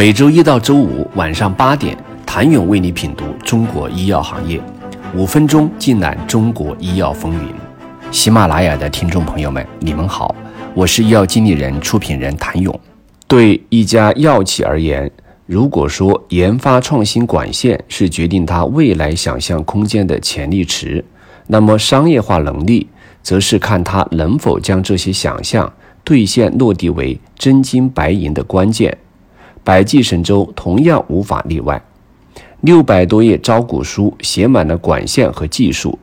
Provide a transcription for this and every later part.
每周一到周五晚上八点，谭勇为你品读中国医药行业，五分钟尽览中国医药风云。喜马拉雅的听众朋友们，你们好，我是医药经理人、出品人谭勇。对一家药企而言，如果说研发创新管线是决定它未来想象空间的潜力池，那么商业化能力则是看它能否将这些想象兑现落地为真金白银的关键。百济神州同样无法例外。六百多页招股书写满了管线和技术，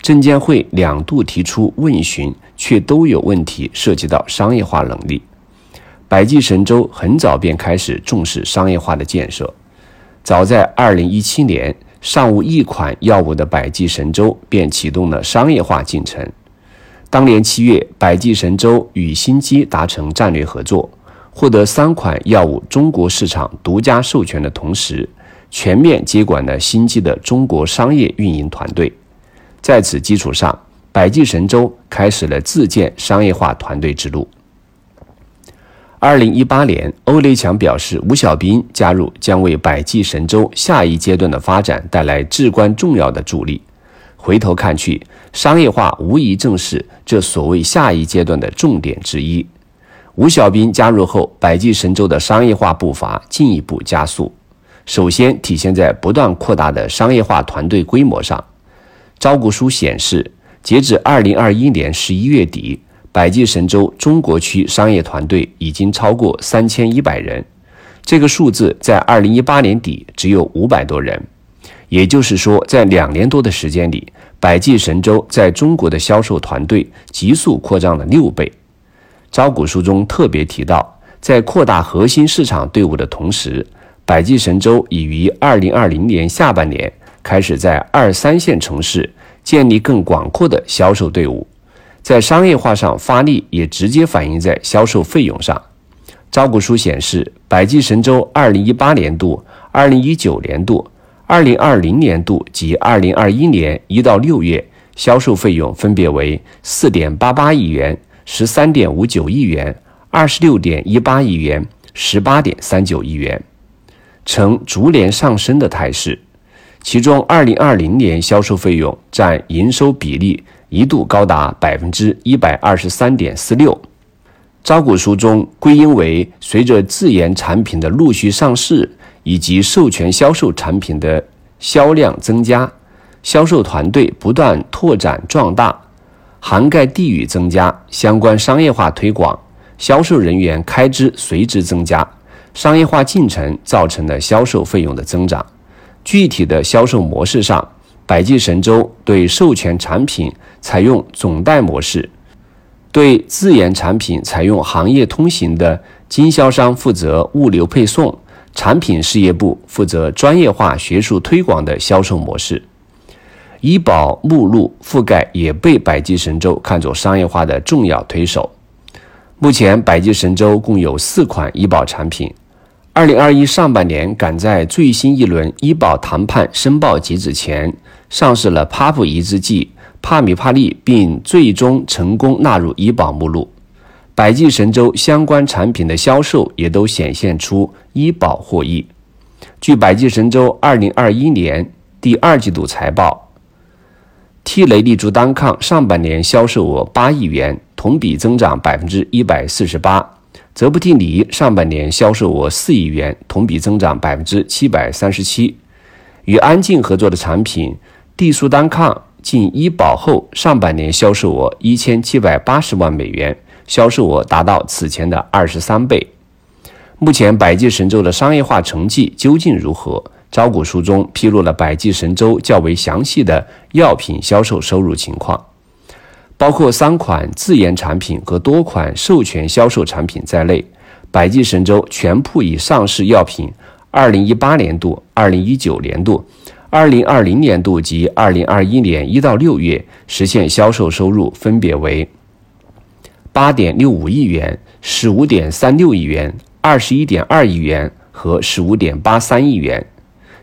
证监会两度提出问询，却都有问题涉及到商业化能力。百济神州很早便开始重视商业化的建设，早在二零一七年，尚无一款药物的百济神州便启动了商业化进程。当年七月，百济神州与新基达成战略合作。获得三款药物中国市场独家授权的同时，全面接管了新机的中国商业运营团队。在此基础上，百济神州开始了自建商业化团队之路。二零一八年，欧雷强表示，吴小兵加入将为百济神州下一阶段的发展带来至关重要的助力。回头看去，商业化无疑正是这所谓下一阶段的重点之一。吴小兵加入后，百济神州的商业化步伐进一步加速。首先体现在不断扩大的商业化团队规模上。招股书显示，截至二零二一年十一月底，百济神州中国区商业团队已经超过三千一百人。这个数字在二零一八年底只有五百多人。也就是说，在两年多的时间里，百济神州在中国的销售团队急速扩张了六倍。招股书中特别提到，在扩大核心市场队伍的同时，百济神州已于二零二零年下半年开始在二三线城市建立更广阔的销售队伍，在商业化上发力，也直接反映在销售费用上。招股书显示，百济神州二零一八年度、二零一九年度、二零二零年度及二零二一年一到六月销售费用分别为四点八八亿元。十三点五九亿元，二十六点一八亿元，十八点三九亿元，呈逐年上升的态势。其中，二零二零年销售费用占营收比例一度高达百分之一百二十三点四六。招股书中归因为，随着自研产品的陆续上市以及授权销售产品的销量增加，销售团队不断拓展壮大。涵盖地域增加，相关商业化推广、销售人员开支随之增加，商业化进程造成的销售费用的增长。具体的销售模式上，百济神州对授权产品采用总代模式，对自研产品采用行业通行的经销商负责物流配送，产品事业部负责专业化学术推广的销售模式。医保目录覆盖也被百济神州看作商业化的重要推手。目前，百济神州共有四款医保产品。二零二一上半年，赶在最新一轮医保谈判申报截止前，上市了 PAP 抑制剂帕米帕利，并最终成功纳入医保目录。百济神州相关产品的销售也都显现出医保获益。据百济神州二零二一年第二季度财报。替雷利珠单抗上半年销售额八亿元，同比增长百分之一百四十八；泽布替尼上半年销售额四亿元，同比增长百分之七百三十七。与安进合作的产品地舒单抗进医保后，上半年销售额一千七百八十万美元，销售额达到此前的二十三倍。目前百济神州的商业化成绩究竟如何？招股书中披露了百济神州较为详细的药品销售收入情况，包括三款自研产品和多款授权销售产品在内，百济神州全部已上市药品2018年度、2019年度、2020年度及2021年一到六月实现销售收入分别为8.65亿元、15.36亿元、21.2亿元和15.83亿元。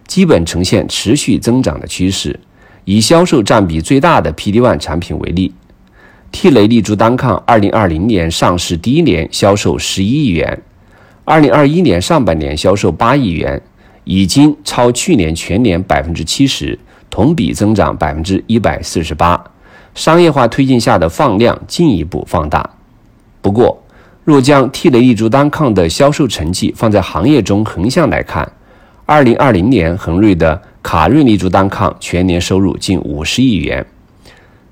基本呈现持续增长的趋势。以销售占比最大的 PD-1 产品为例，替雷利珠单抗2020年上市第一年销售11亿元二零二一年上半年销售八亿元，已经超去年全年百分之七十，同比增长百分之一百四十八。商业化推进下的放量进一步放大。不过，若将 T 雷利珠单抗的销售成绩放在行业中横向来看，二零二零年恒瑞的卡瑞立珠单抗全年收入近五十亿元，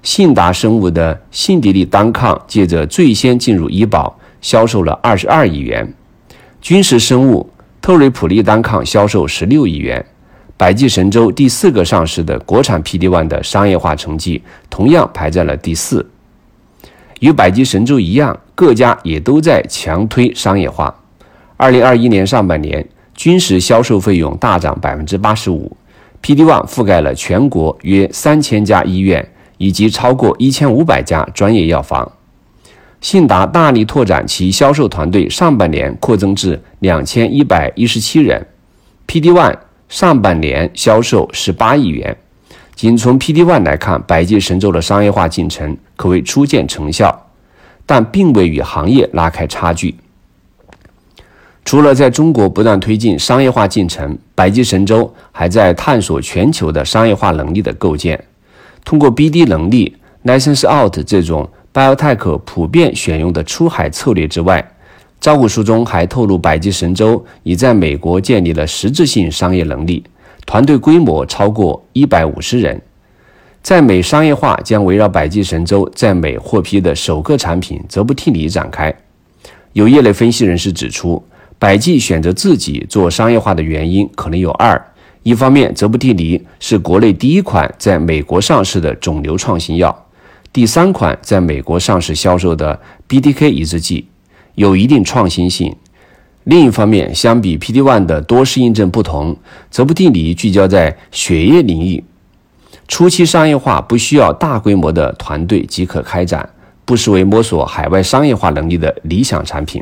信达生物的信迪利单抗借着最先进入医保，销售了二十二亿元，君实生物特瑞普利单抗销售十六亿元。百济神州第四个上市的国产 PD-1 的商业化成绩同样排在了第四。与百济神州一样，各家也都在强推商业化。二零二一年上半年，君实销售费用大涨百分之八十五，PD One 覆盖了全国约三千家医院以及超过一千五百家专业药房。信达大力拓展其销售团队，上半年扩增至两千一百一十七人 PD One。上半年销售十八亿元，仅从 PD One 来看，百济神州的商业化进程可谓初见成效，但并未与行业拉开差距。除了在中国不断推进商业化进程，百济神州还在探索全球的商业化能力的构建。通过 BD 能力、License Out 这种 Biotech 普遍选用的出海策略之外，招股书中还透露，百济神州已在美国建立了实质性商业能力，团队规模超过一百五十人。在美商业化将围绕百济神州在美获批的首个产品泽布替尼展开。有业内分析人士指出，百济选择自己做商业化的原因可能有二：一方面，泽布替尼是国内第一款在美国上市的肿瘤创新药，第三款在美国上市销售的 BTK 抑制剂。有一定创新性。另一方面，相比 PD-1 的多适应症不同，泽布替尼聚焦在血液领域，初期商业化不需要大规模的团队即可开展，不失为摸索海外商业化能力的理想产品。